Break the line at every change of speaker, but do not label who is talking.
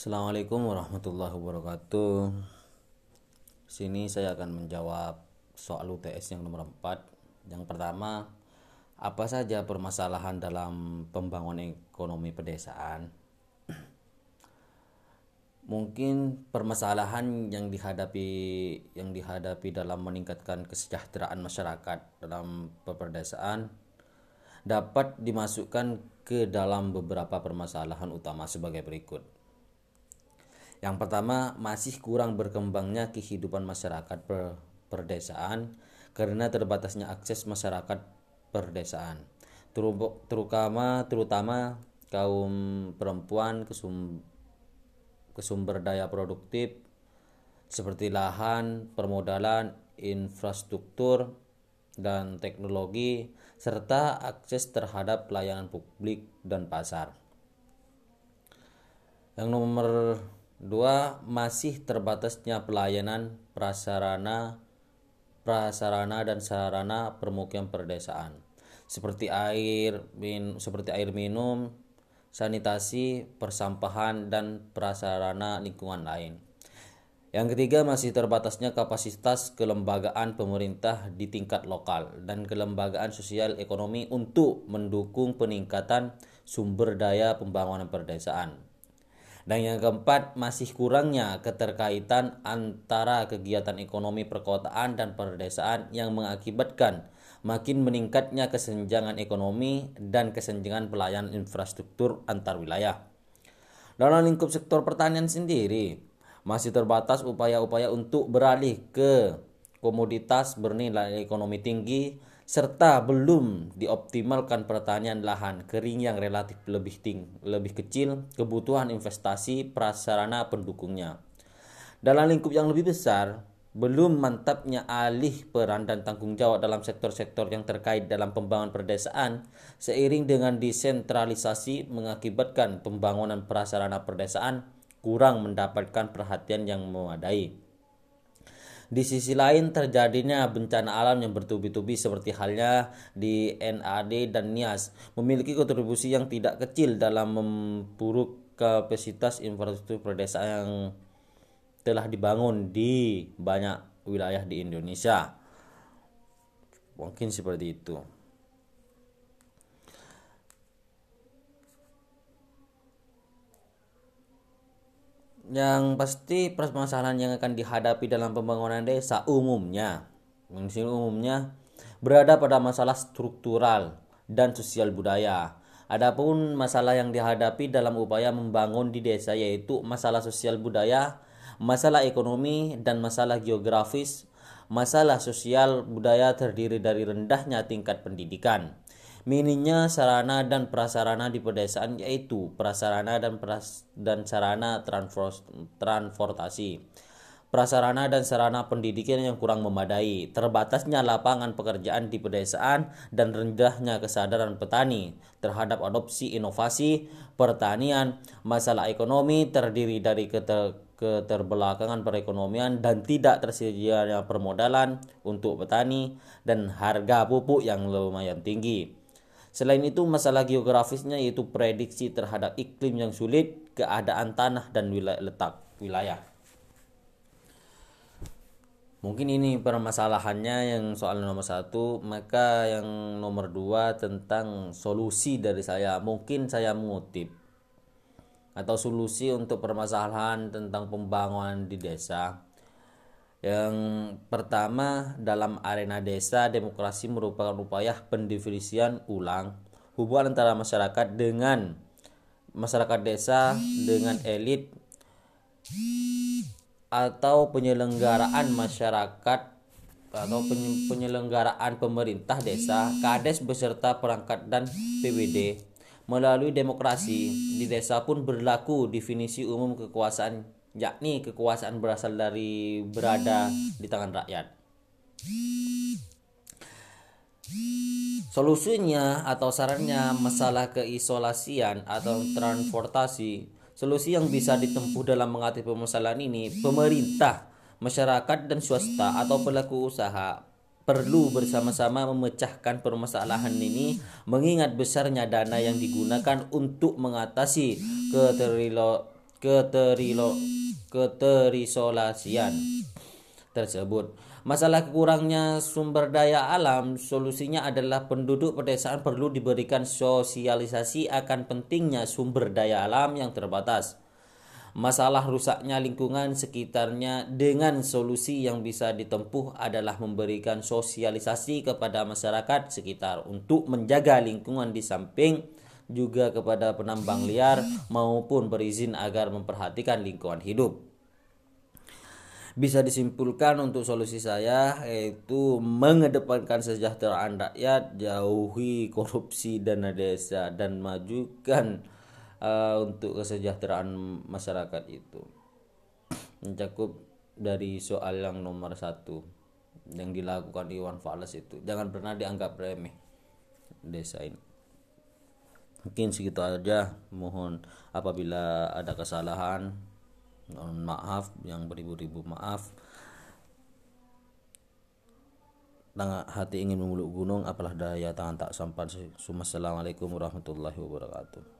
Assalamualaikum warahmatullahi wabarakatuh. Sini saya akan menjawab soal UTS yang nomor 4. Yang pertama, apa saja permasalahan dalam pembangunan ekonomi pedesaan? Mungkin permasalahan yang dihadapi yang dihadapi dalam meningkatkan kesejahteraan masyarakat dalam peperdesaan dapat dimasukkan ke dalam beberapa permasalahan utama sebagai berikut. Yang pertama, masih kurang berkembangnya kehidupan masyarakat per perdesaan karena terbatasnya akses masyarakat perdesaan. Terutama terutama kaum perempuan ke, sum, ke sumber daya produktif seperti lahan, permodalan, infrastruktur, dan teknologi, serta akses terhadap pelayanan publik dan pasar. Yang nomor Dua, masih terbatasnya pelayanan prasarana prasarana dan sarana permukiman perdesaan seperti air min, seperti air minum, sanitasi, persampahan dan prasarana lingkungan lain. Yang ketiga masih terbatasnya kapasitas kelembagaan pemerintah di tingkat lokal dan kelembagaan sosial ekonomi untuk mendukung peningkatan sumber daya pembangunan perdesaan dan yang keempat, masih kurangnya keterkaitan antara kegiatan ekonomi perkotaan dan perdesaan yang mengakibatkan makin meningkatnya kesenjangan ekonomi dan kesenjangan pelayanan infrastruktur antar wilayah. Dalam lingkup sektor pertanian sendiri, masih terbatas upaya-upaya untuk beralih ke komoditas bernilai ekonomi tinggi serta belum dioptimalkan pertanian lahan kering yang relatif lebih ting lebih kecil kebutuhan investasi prasarana pendukungnya. Dalam lingkup yang lebih besar, belum mantapnya alih peran dan tanggung jawab dalam sektor-sektor yang terkait dalam pembangunan perdesaan seiring dengan desentralisasi mengakibatkan pembangunan prasarana perdesaan kurang mendapatkan perhatian yang memadai. Di sisi lain terjadinya bencana alam yang bertubi-tubi seperti halnya di NAD dan NIAS memiliki kontribusi yang tidak kecil dalam memburuk kapasitas infrastruktur perdesaan yang telah dibangun di banyak wilayah di Indonesia. Mungkin seperti itu. Yang pasti permasalahan yang akan dihadapi dalam pembangunan desa umumnya umumnya berada pada masalah struktural dan sosial budaya. Adapun masalah yang dihadapi dalam upaya membangun di desa yaitu masalah sosial budaya, masalah ekonomi dan masalah geografis. Masalah sosial budaya terdiri dari rendahnya tingkat pendidikan, Minimnya sarana dan prasarana di pedesaan yaitu prasarana dan pras dan sarana transportasi. Prasarana dan sarana pendidikan yang kurang memadai, terbatasnya lapangan pekerjaan di pedesaan dan rendahnya kesadaran petani terhadap adopsi inovasi pertanian, masalah ekonomi terdiri dari keter keterbelakangan perekonomian dan tidak tersedianya permodalan untuk petani dan harga pupuk yang lumayan tinggi. Selain itu, masalah geografisnya yaitu prediksi terhadap iklim yang sulit, keadaan tanah dan wilayah letak wilayah. Mungkin ini permasalahannya yang soal nomor satu, maka yang nomor dua tentang solusi dari saya. Mungkin saya mengutip atau solusi untuk permasalahan tentang pembangunan di desa yang pertama, dalam arena desa, demokrasi merupakan upaya pendefinisian ulang hubungan antara masyarakat dengan masyarakat desa dengan elit atau penyelenggaraan masyarakat atau penyelenggaraan pemerintah desa, kades beserta perangkat dan PWD melalui demokrasi di desa pun berlaku definisi umum kekuasaan yakni kekuasaan berasal dari berada di tangan rakyat. Solusinya atau sarannya masalah keisolasian atau transportasi, solusi yang bisa ditempuh dalam mengatasi permasalahan ini, pemerintah, masyarakat dan swasta atau pelaku usaha perlu bersama-sama memecahkan permasalahan ini mengingat besarnya dana yang digunakan untuk mengatasi keterilo keterilo keterisolasian tersebut. Masalah kurangnya sumber daya alam, solusinya adalah penduduk pedesaan perlu diberikan sosialisasi akan pentingnya sumber daya alam yang terbatas. Masalah rusaknya lingkungan sekitarnya dengan solusi yang bisa ditempuh adalah memberikan sosialisasi kepada masyarakat sekitar untuk menjaga lingkungan di samping juga kepada penambang liar maupun berizin agar memperhatikan lingkungan hidup. Bisa disimpulkan untuk solusi saya yaitu mengedepankan kesejahteraan rakyat, jauhi korupsi dana desa dan majukan uh, untuk kesejahteraan masyarakat itu. Mencakup dari soal yang nomor satu yang dilakukan Iwan Fals itu. Jangan pernah dianggap remeh desa ini mungkin segitu aja. Mohon apabila ada kesalahan mohon maaf yang beribu-ribu maaf. Tangan hati ingin memeluk gunung apalah daya tangan tak sampan. Assalamualaikum warahmatullahi wabarakatuh